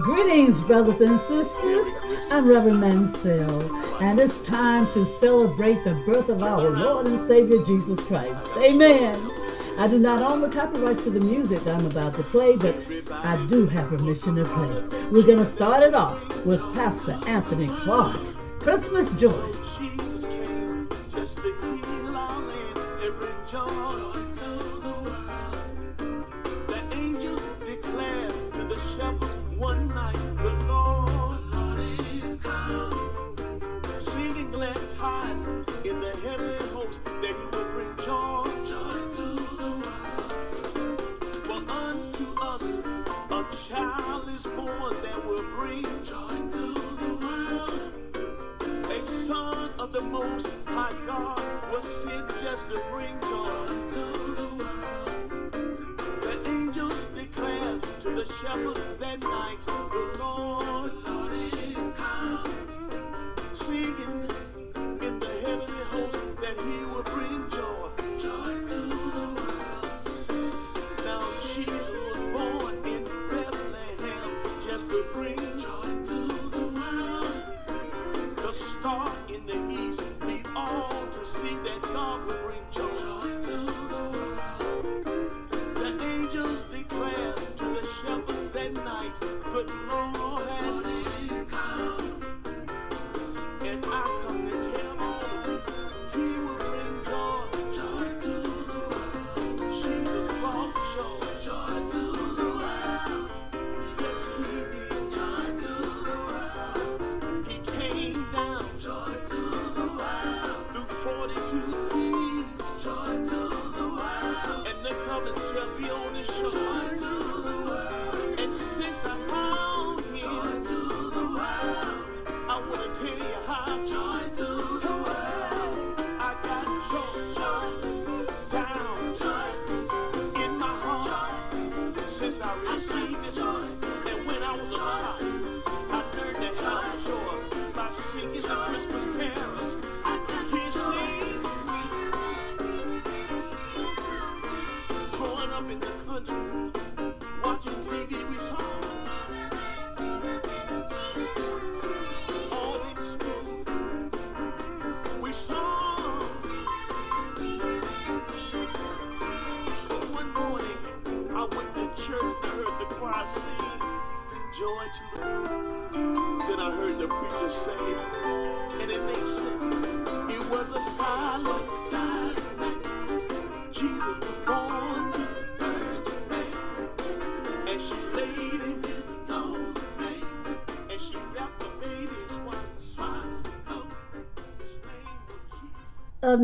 Greetings, brothers and sisters. I'm Reverend Mansell, and it's time to celebrate the birth of our Lord and Savior Jesus Christ. Amen. I do not own the copyrights to the music I'm about to play, but I do have permission to play. We're going to start it off with Pastor Anthony Clark. Christmas joy. the Most High God was sent just to bring joy to the world. The angels declared to the shepherds that night.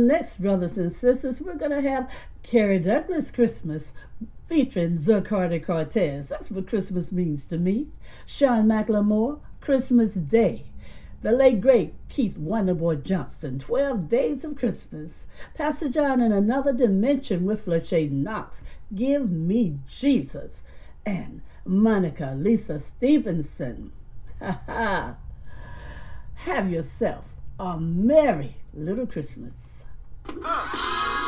next, brothers and sisters, we're going to have Kerry Douglas Christmas featuring Zacardi Cortez. That's what Christmas means to me. Shawn McLemore, Christmas Day. The late great Keith Wonderboy Johnson, 12 Days of Christmas. Pastor John in another dimension with Lachey Knox. Give me Jesus. And Monica Lisa Stevenson. Ha ha. Have yourself a merry little Christmas. Uh.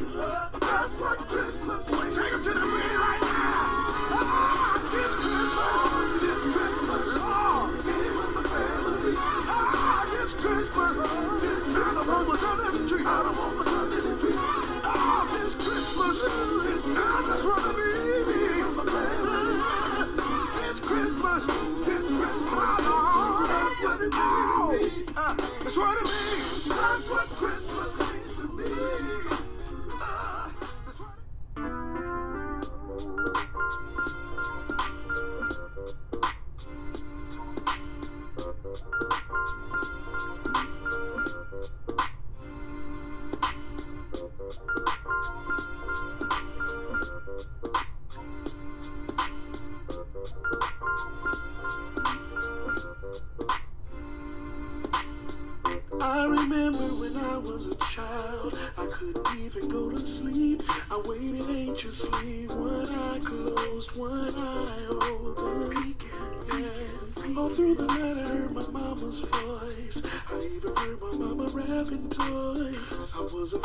Thank you.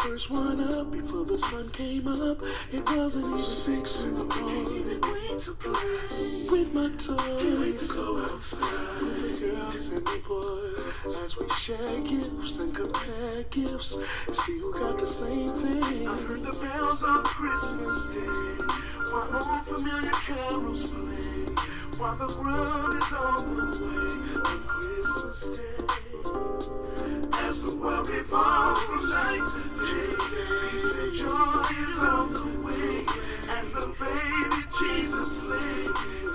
First one up before the sun came up. It wasn't even six in the morning. With my toys. Go outside, the girls and the boys, as we share gifts and compare gifts. See who got the same thing. I heard the bells on Christmas Day, while old familiar carols play, while the world is on the way on Christmas Day. As the world revolves from night to day, peace and joy is on the way. As the baby Jesus lay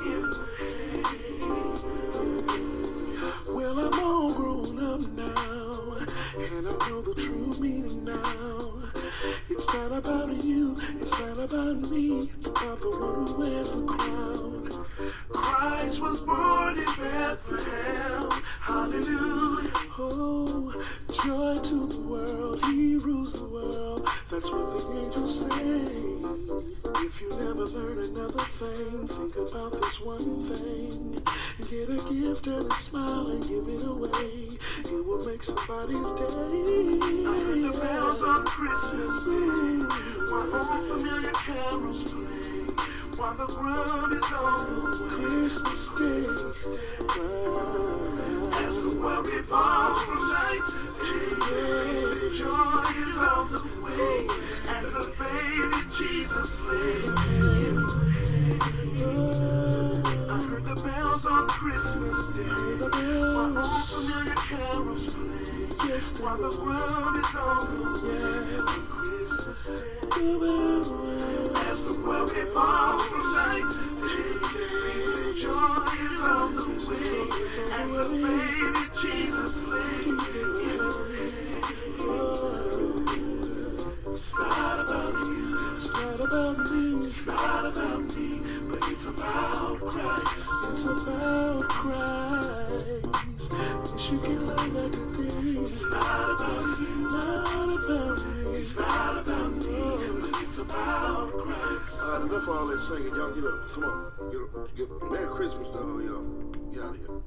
in the hay. Well, I'm all grown up now, and I know the true meaning now. It's not about you, it's not about me, it's about the one who wears the crown. Christ was born in Bethlehem, hallelujah. Oh, joy to the world, he rules the world. That's what the angels say. If you never learn another thing, think about this one thing. Get a gift and a smile and give it away. It will make somebody's day. I heard the bells on Christmas Day, while old familiar carols play, while the world is on the way. Christmas Day. As the world revolves from night to day, joy is on the way. As the baby Jesus lay Christmas Day, while old familiar carols play. While the world is on the way on Christmas Day. As the world revolves from night to day, peace and joy is on the way. As the baby Jesus lay in the not about you. It's not about me. It's not about me, but it's about Christ. it's about Christ. Wish you could learn that. It's not about you, not about me. It's not about me, but it's about Christ. All right, enough of all that singing. Y'all get up. Come on. Get up. Merry Christmas to all y'all. Get out of here.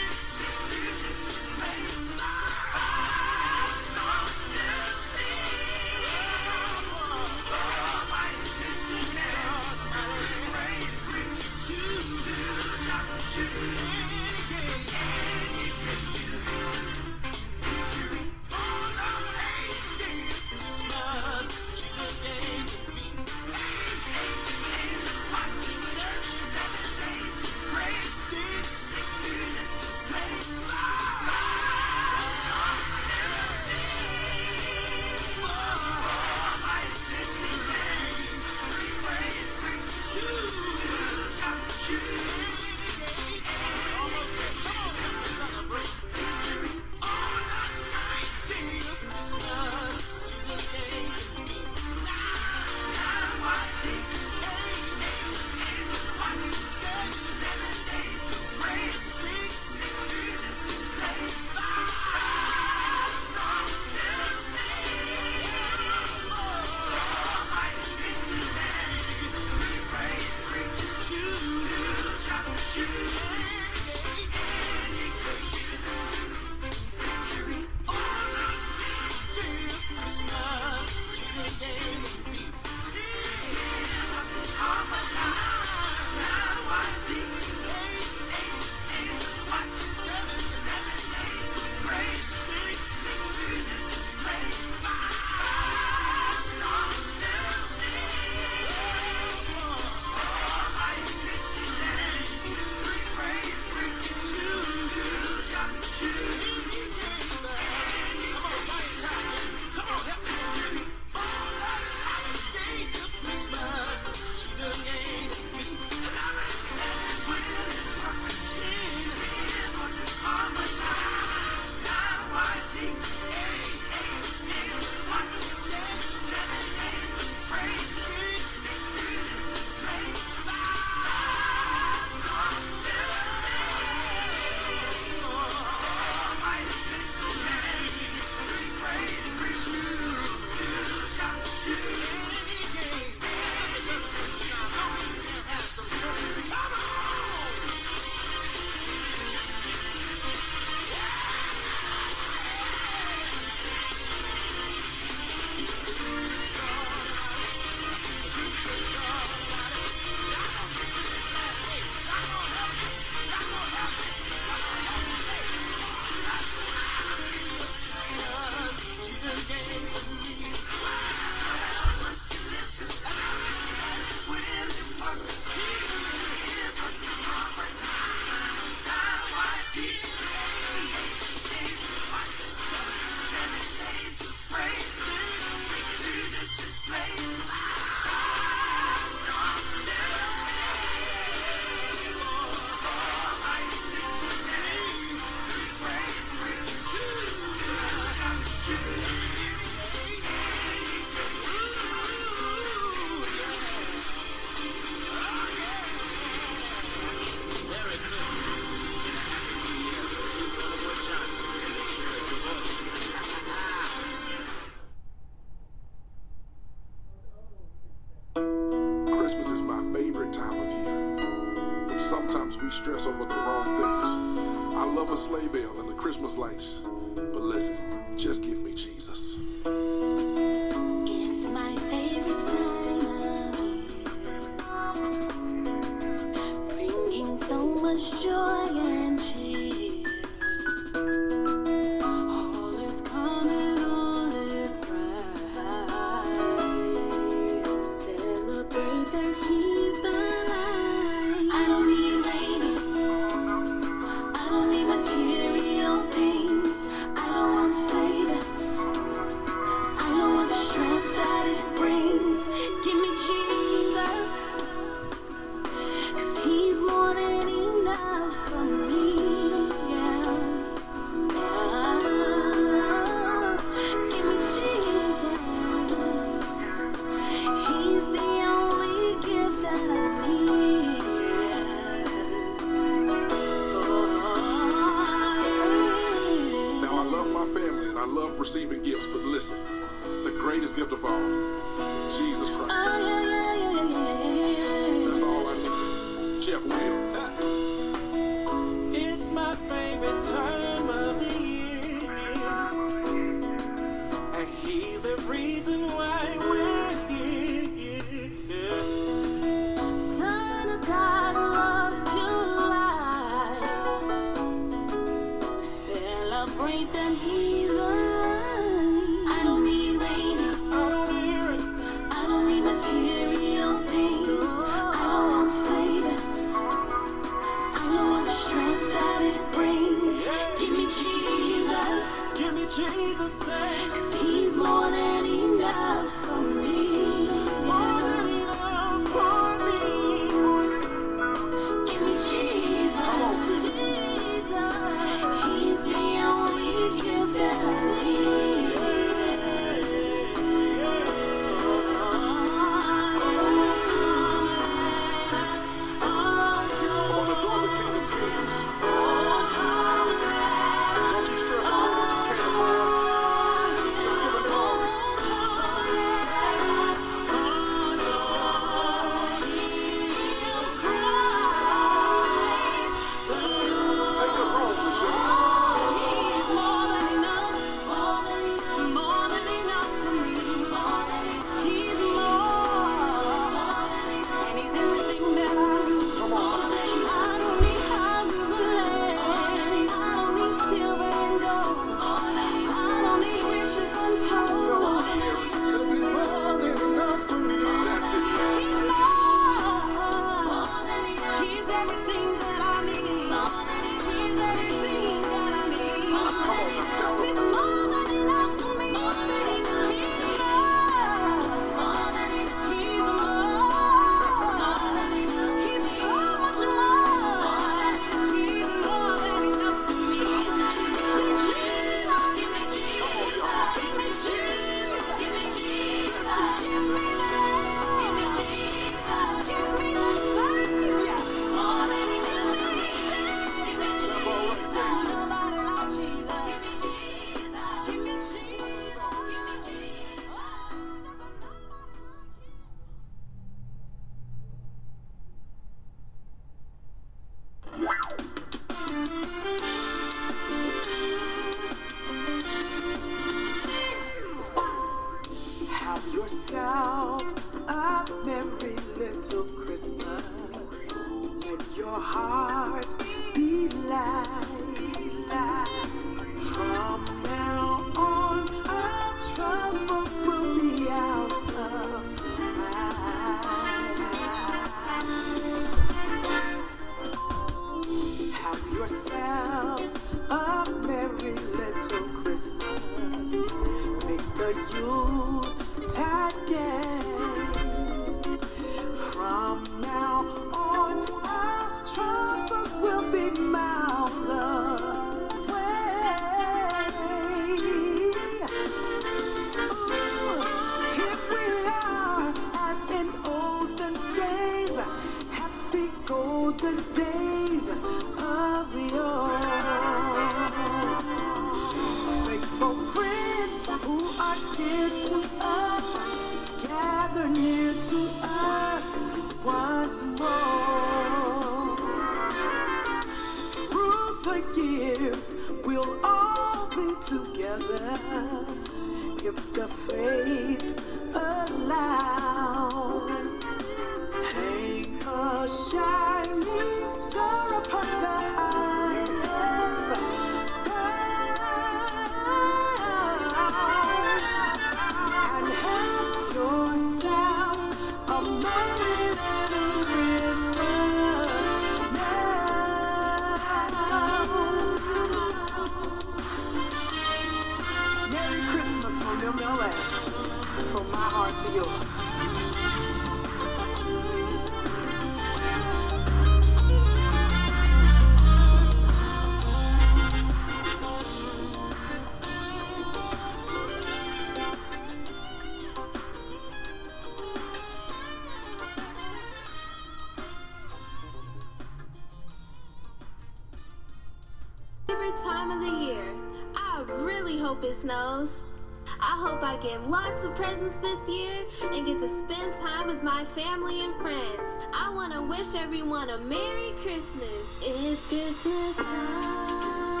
Wish everyone a Merry Christmas. It's Christmas time.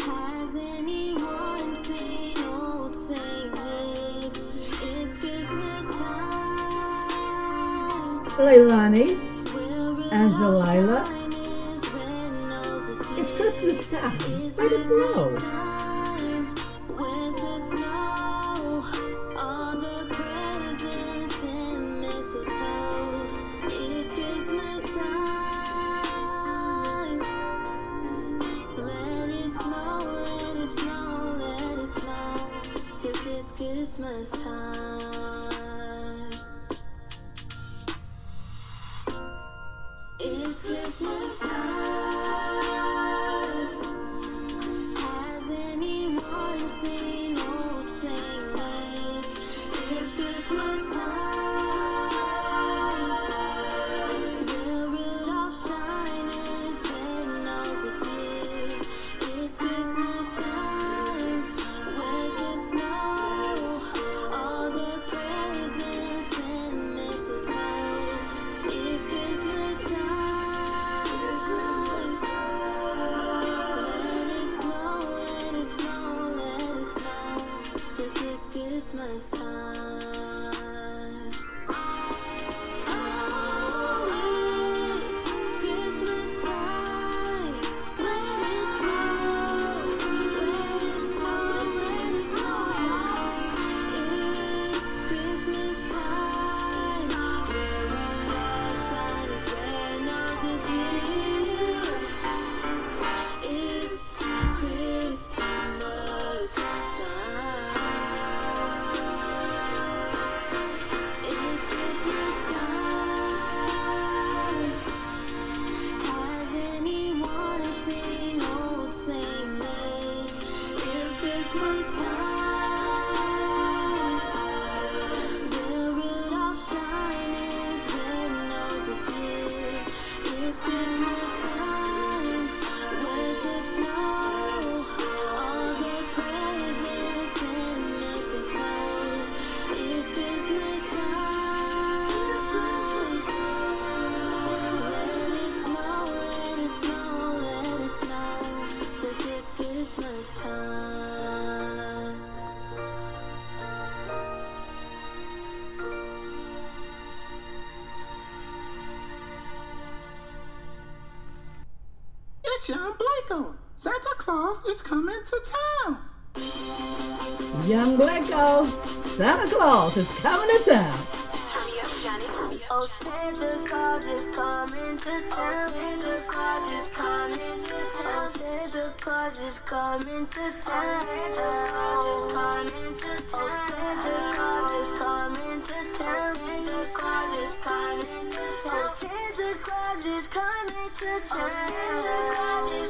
Has anyone seen old Saint Nick? It's Christmas time. Leilani, And Delilah. shine his red nose this it's? Christmas time. Let us know. Claus is coming to town. Young Blanco, Santa Claus is coming to town. Oh, Santa Claus is coming to town. Santa Claus is coming to town. Santa Claus is coming to town. Santa Claus is coming to town. Oh, Santa Claus is coming to town. Oh, Santa Claus is coming to town. Santa Claus is coming to town. Santa Claus is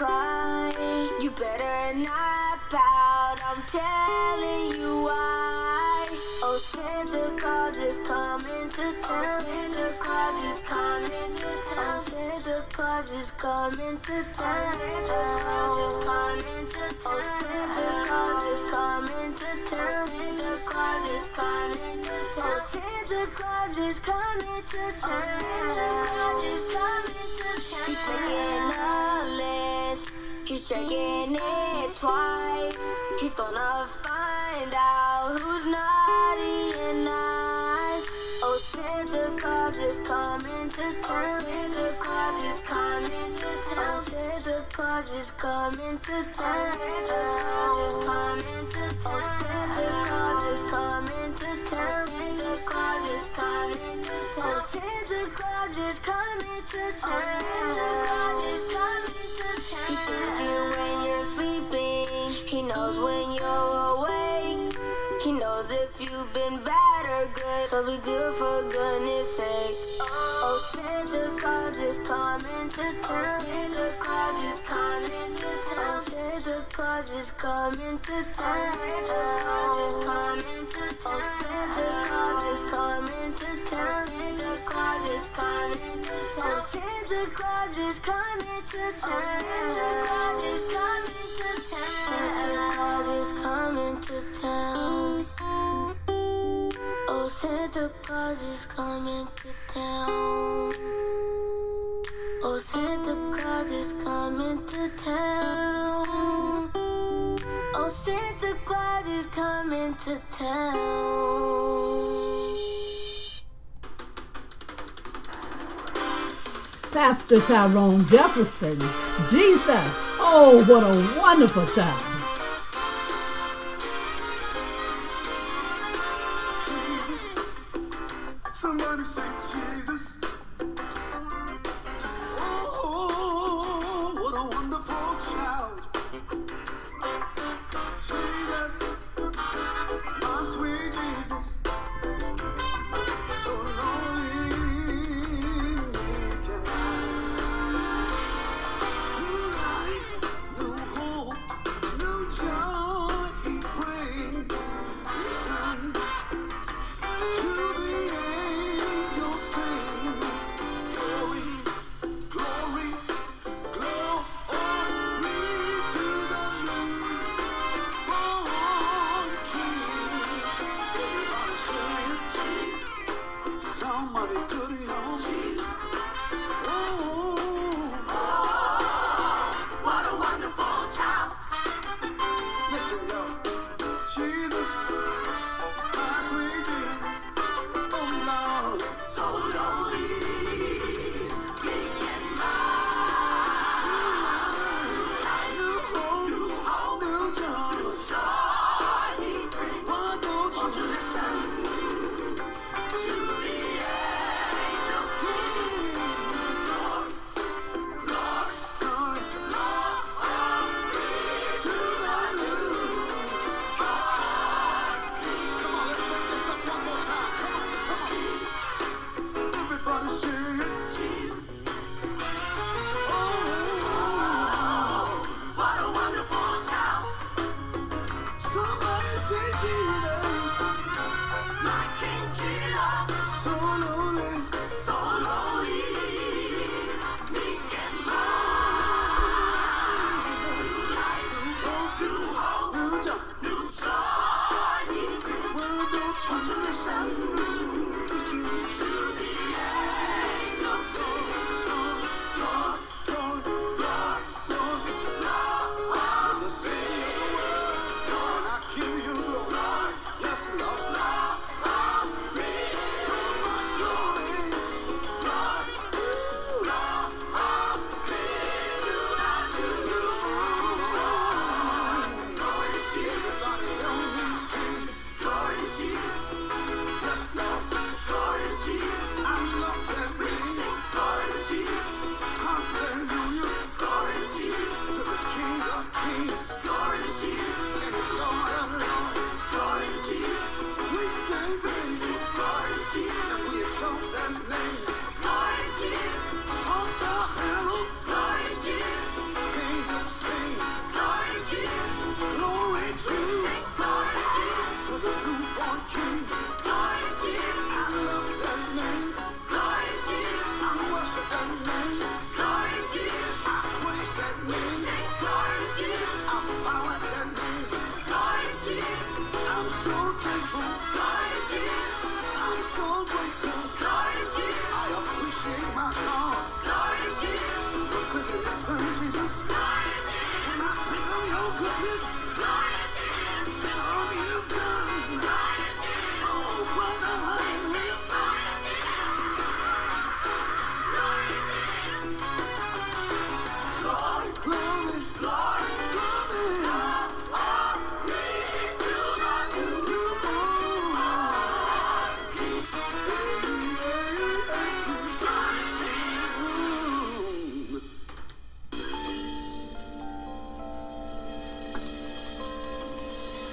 You better not pout. I'm telling you why. Oh, Santa Claus is coming to town. Oh, Santa Claus is coming to town. Oh, Santa Claus is coming to town. Oh, Santa Claus is coming to town. Santa Claus is coming to town. Santa Claus is coming to town. Santa Claus is coming to town. Santa Claus checking it twice. He's gonna find out who's naughty and nice. Oh, Santa Claus is coming to town. Oh, Santa Claus is coming to town. Oh, Santa Claus is coming to town. Oh, Santa Claus is coming to town. Oh, Santa Claus is coming to town. Santa Claus is coming to town. Santa Claus is coming to town. Santa Claus is coming knows when you're awake. He knows if you've been bad or good. So be good for goodness sake. Oh, Santa Claus is coming to town. Santa Claus is coming to town. Santa Claus is coming to town. Santa Claus is coming to town. Santa Claus is coming to town. Santa Claus is coming to town. Santa Claus is coming to town. Oh, Santa Claus is coming to town. Santa Claus is coming to town. Oh, Santa Claus is coming to town. Oh, Santa Claus is coming to town. Oh, Santa Claus is coming to town. Pastor Tyrone Jefferson. Jesus. Oh, what a wonderful child.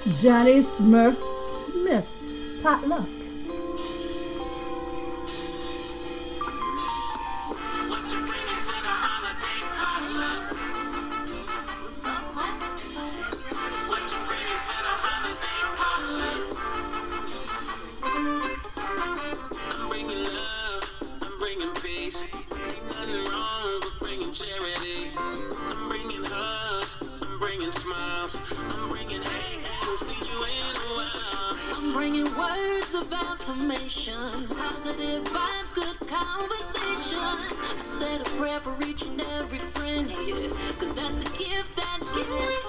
Johnny Smurf Smith potluck. information, positive vibes, good conversation. I said a prayer for each and every friend here, cause that's the gift that gives.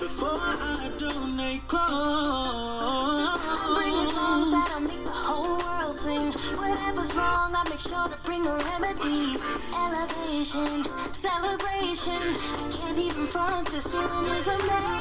before I donate clothes. Bring the songs that'll make the whole world sing. Whatever's wrong, I make sure to bring the remedy. Elevation, celebration. I can't even front. This feeling is amazing.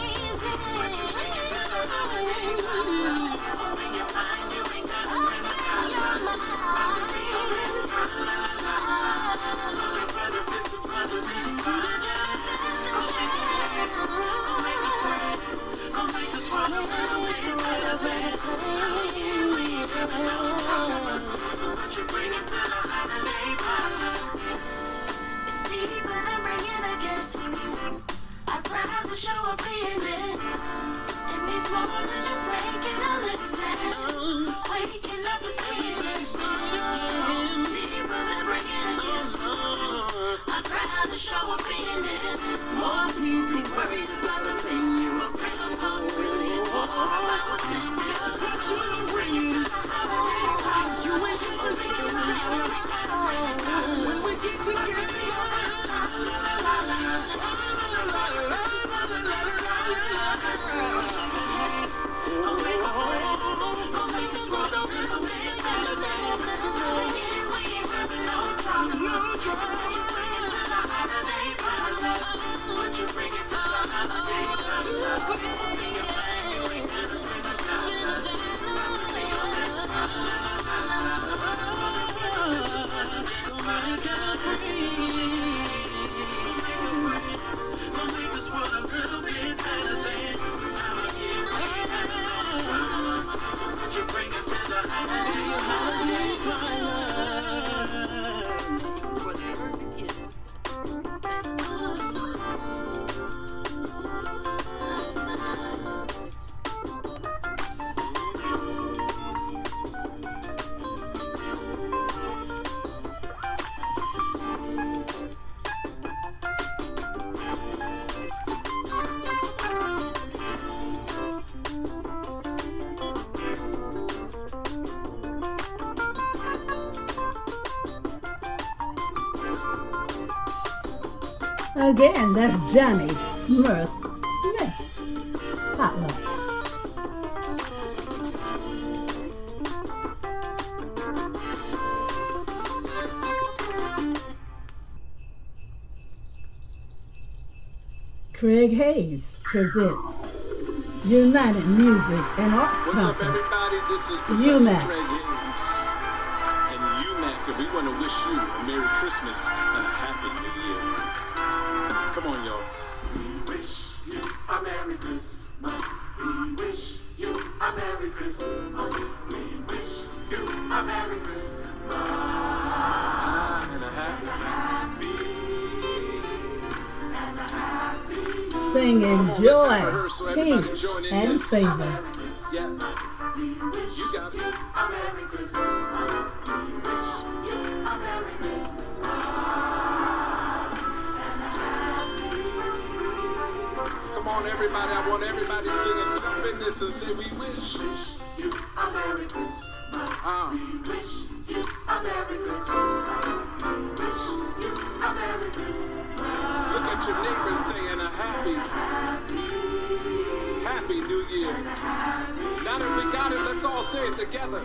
Again, that's Johnny Smurf Smith. Hot. Craig Hayes presents United Music and Arts What's Conference. Up, UMAC. Craig Hayes. And UMAC, we want to wish you a Merry Christmas and a join in and this. favor. Yeah. You got it. Come on, everybody. I want everybody singing. Jump in this and say, We wish you a Merry Christmas. Uh. We wish you a Merry Christmas. We wish you a Merry Christmas. Look at your neighbor and saying a happy, happy new year. Now that we got it, let's all say it together.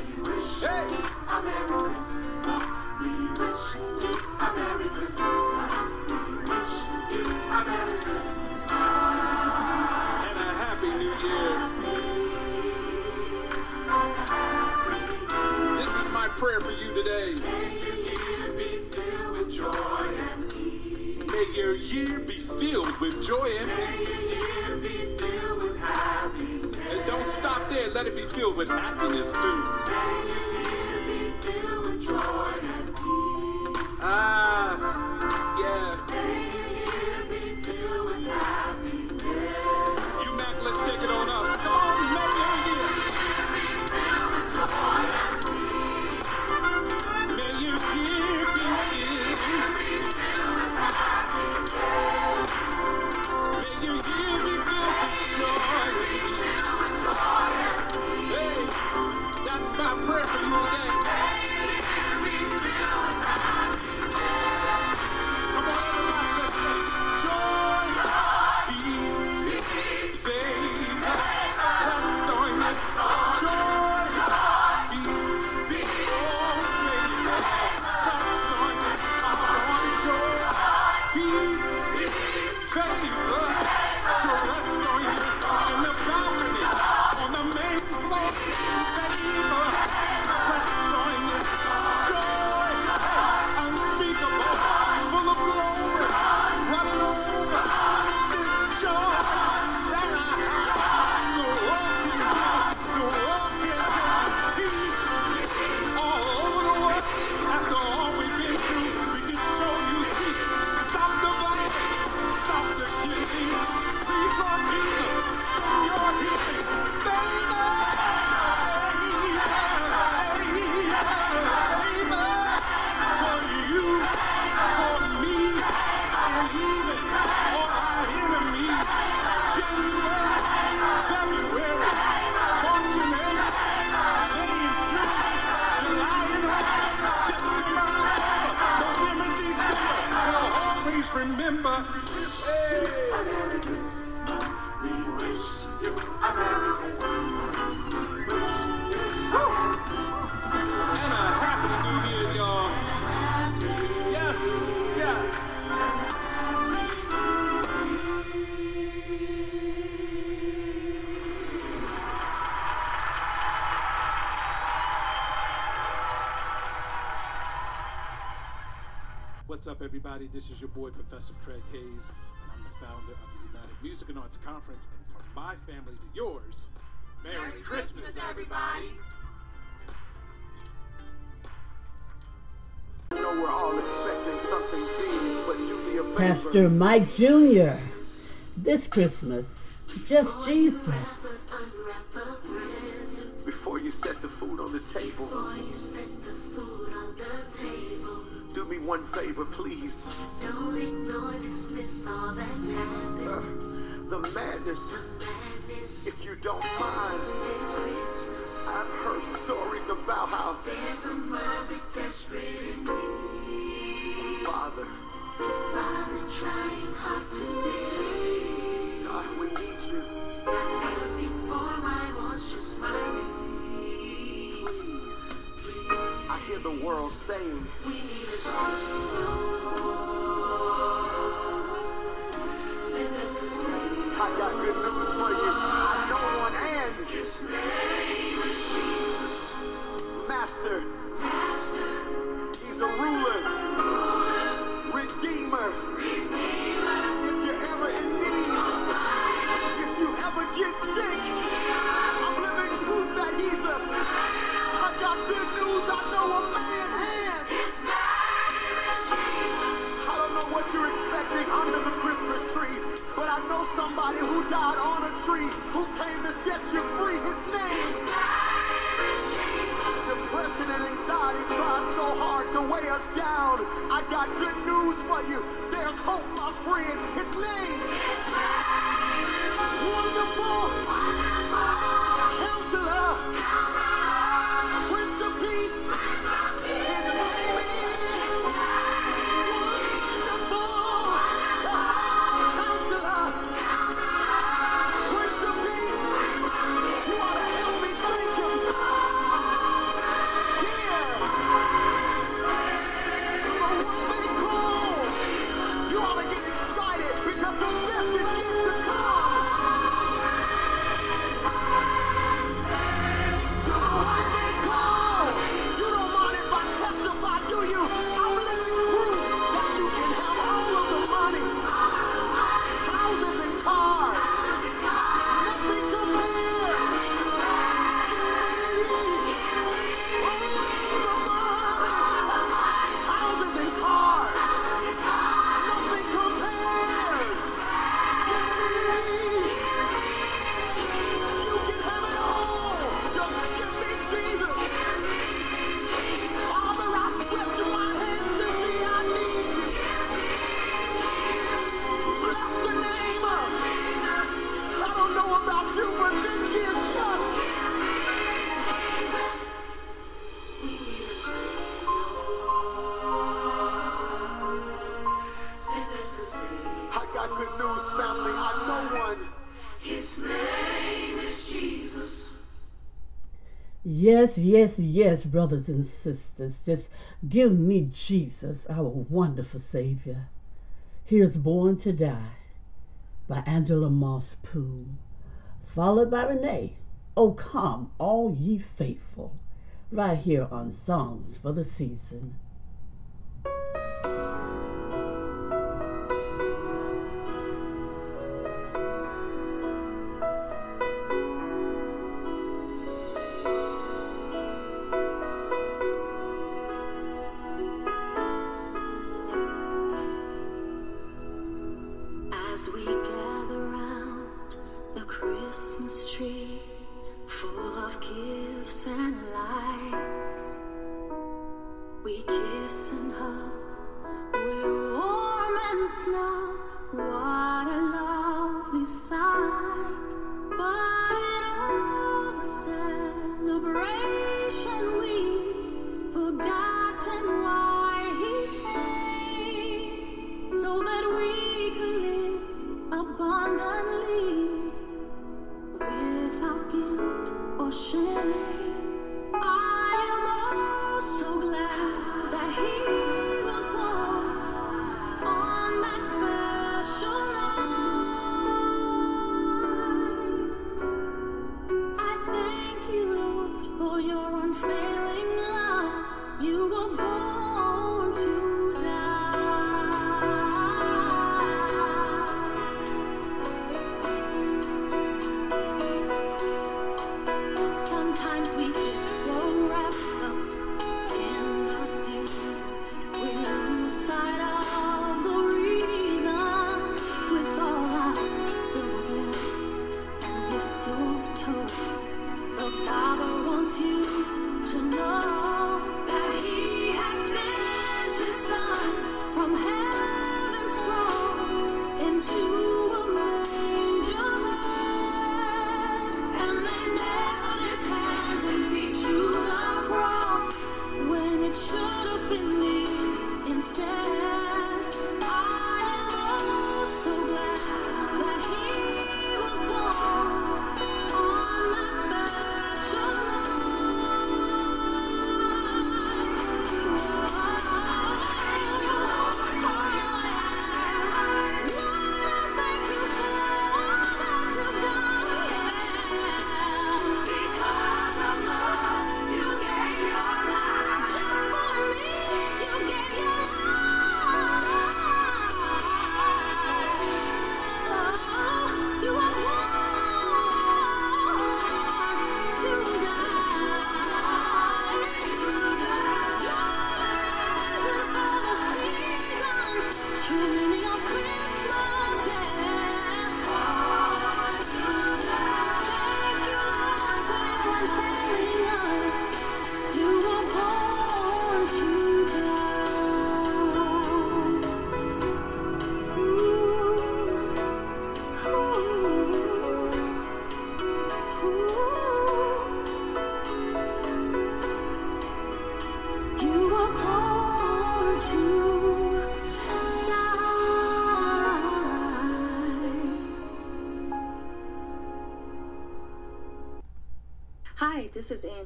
Hey! A Merry Christmas. We wish you a Merry Christmas. We wish you a Merry Christmas. And a happy new year. This is my prayer for you today. May your year be filled with joy and peace. And don't stop there, let it be filled with happiness too. Ah, yeah. Your boy, Professor Craig Hayes, and I'm the founder of the United Music and Arts Conference. And from my family to yours, Merry, Christmas, everybody. I know we're all expecting something big, but do me a favor. Pastor Mike Jr. This Christmas, just Jesus. Before you set the food on the table, do me one favor, please. Don't ignore, dismiss all that's happened. Uh, the madness, Madness, if you don't mind. Yes, yes, yes, brothers and sisters. Just give me Jesus, our wonderful Savior. He born to die by Angela Moss Poole, followed by Renee. Oh, come, all ye faithful, right here on Songs for the Season.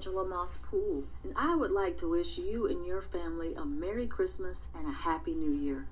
Angela Moss Poole, and I would like to wish you and your family a Merry Christmas and a Happy New Year.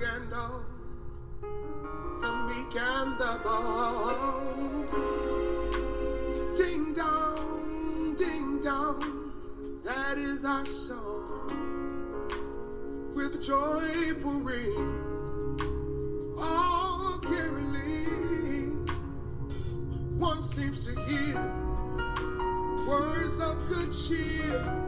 Young and old, the meek and the bold. Ding dong, ding dong, that is our song with joyful ring. All caroling, one seems to hear words of good cheer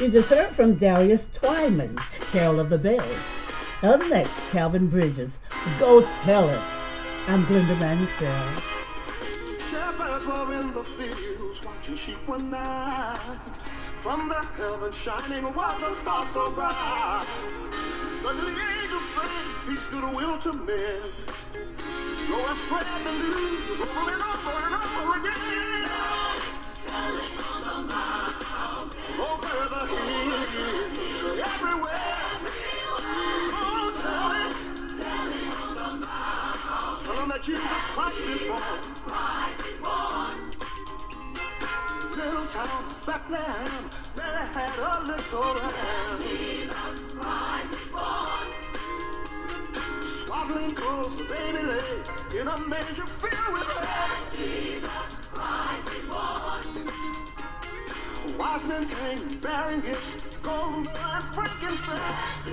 You just heard from Darius Twyman, Carol of the Bells. Up next, Calvin Bridges, Go Tell It. I'm Glenda Mansell. Shepherds were in the fields watching sheep one night. From the heaven shining was star so bright. Suddenly angels sang peace, goodwill to men. Go and spread the news over and over and over again. Tell them that Jesus Christ is born. Little town Bethlehem, Mary had a little lamb. Jesus Christ is born. Swaddling clothes, the baby lay in a manger filled with hay. Jesus Christ is born. Wise men came bearing gifts, gold and frankincense. Tell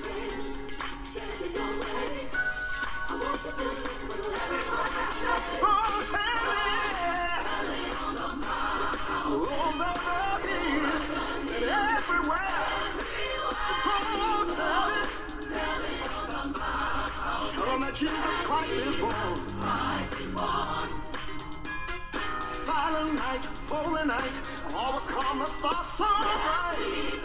holy night, always calm the star so bright.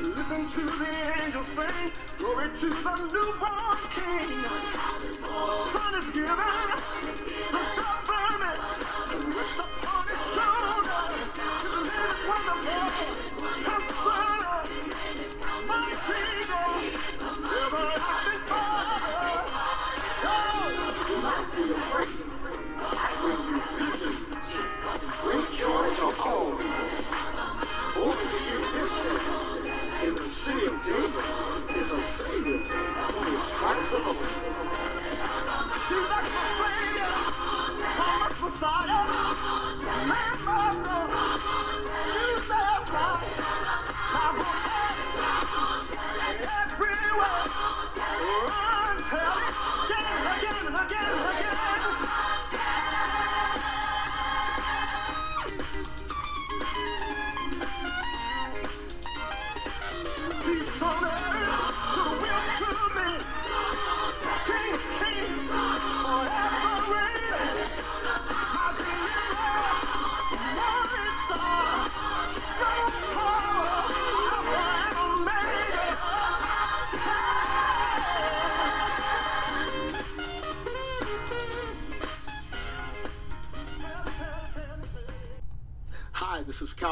Listen to the angels sing, glory to the newborn King. The Son is given, the government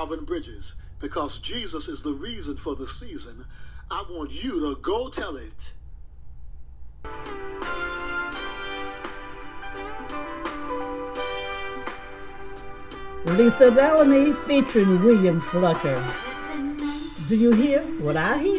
Calvin Bridges because Jesus is the reason for the season. I want you to go tell it. Lisa Bellamy featuring William Flucker. Do you hear what I hear?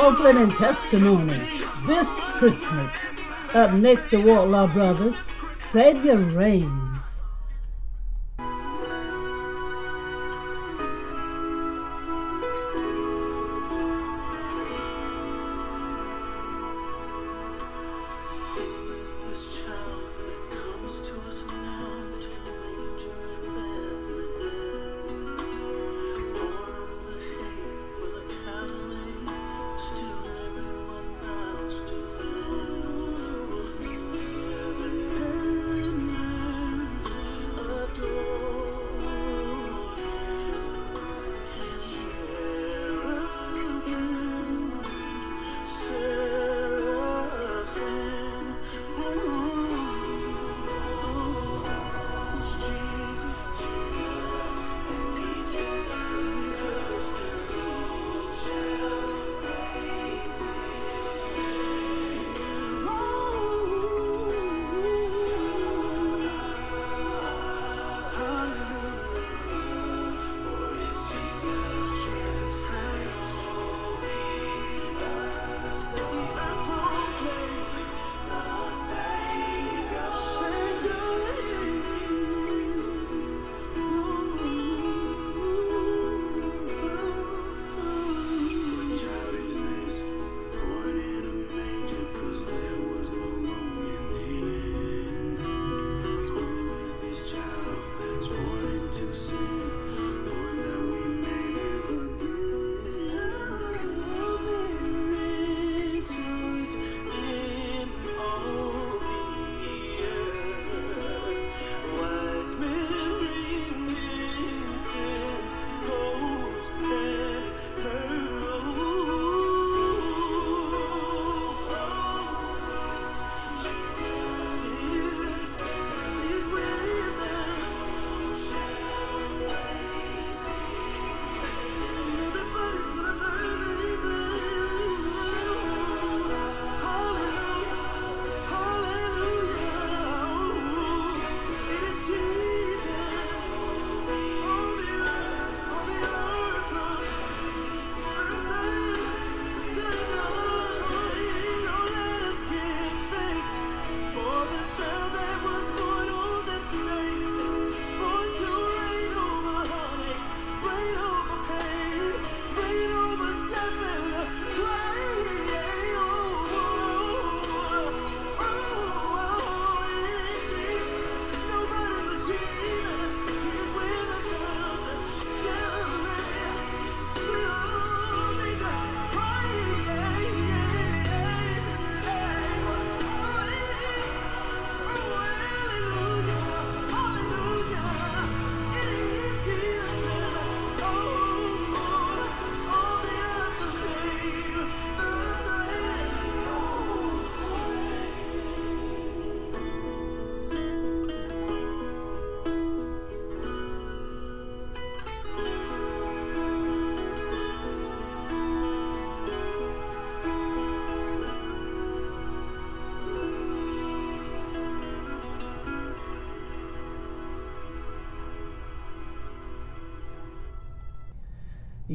Copeland and Testimony this Christmas. Up next, the Wardlaw Brothers, Savior reign.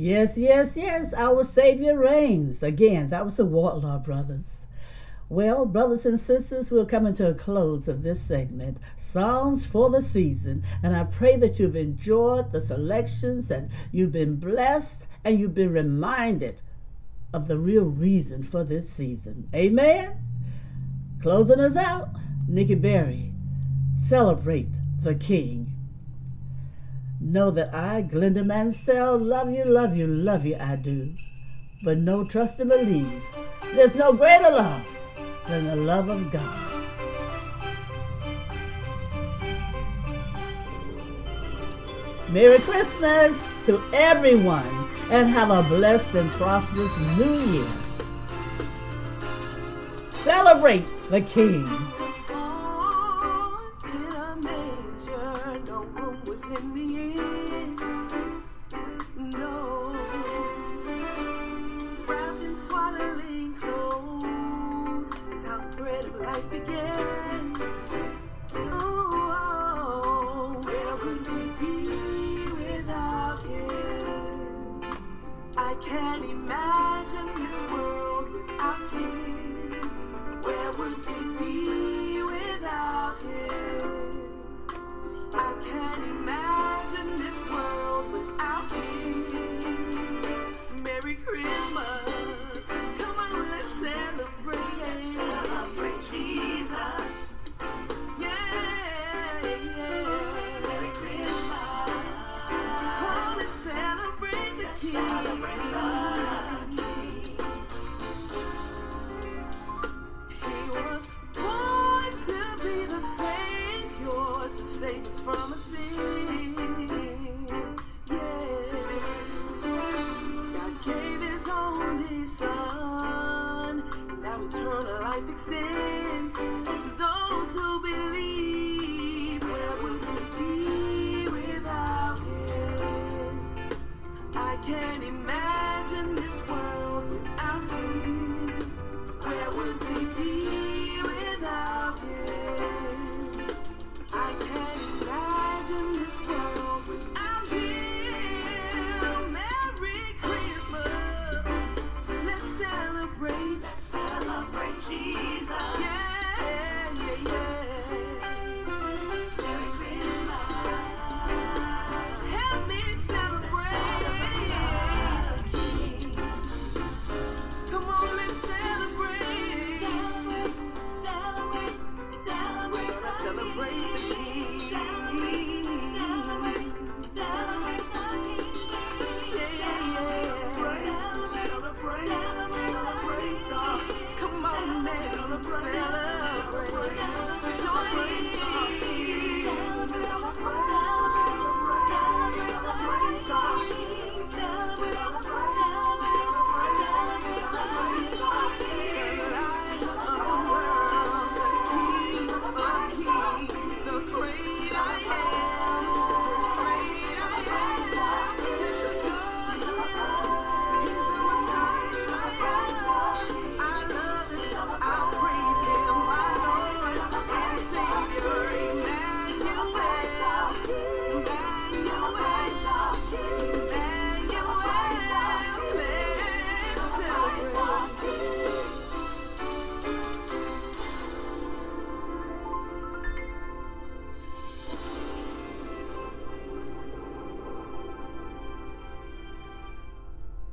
Yes, yes, yes, our Savior reigns. Again, that was the Wardlaw Brothers. Well, brothers and sisters, we're coming to a close of this segment, Songs for the Season. And I pray that you've enjoyed the selections and you've been blessed and you've been reminded of the real reason for this season. Amen. Closing us out, Nikki Berry, Celebrate the King. Know that I, Glenda Mansell, love you, love you, love you, I do. But no trust, and believe there's no greater love than the love of God. Merry Christmas to everyone and have a blessed and prosperous new year. Celebrate the King.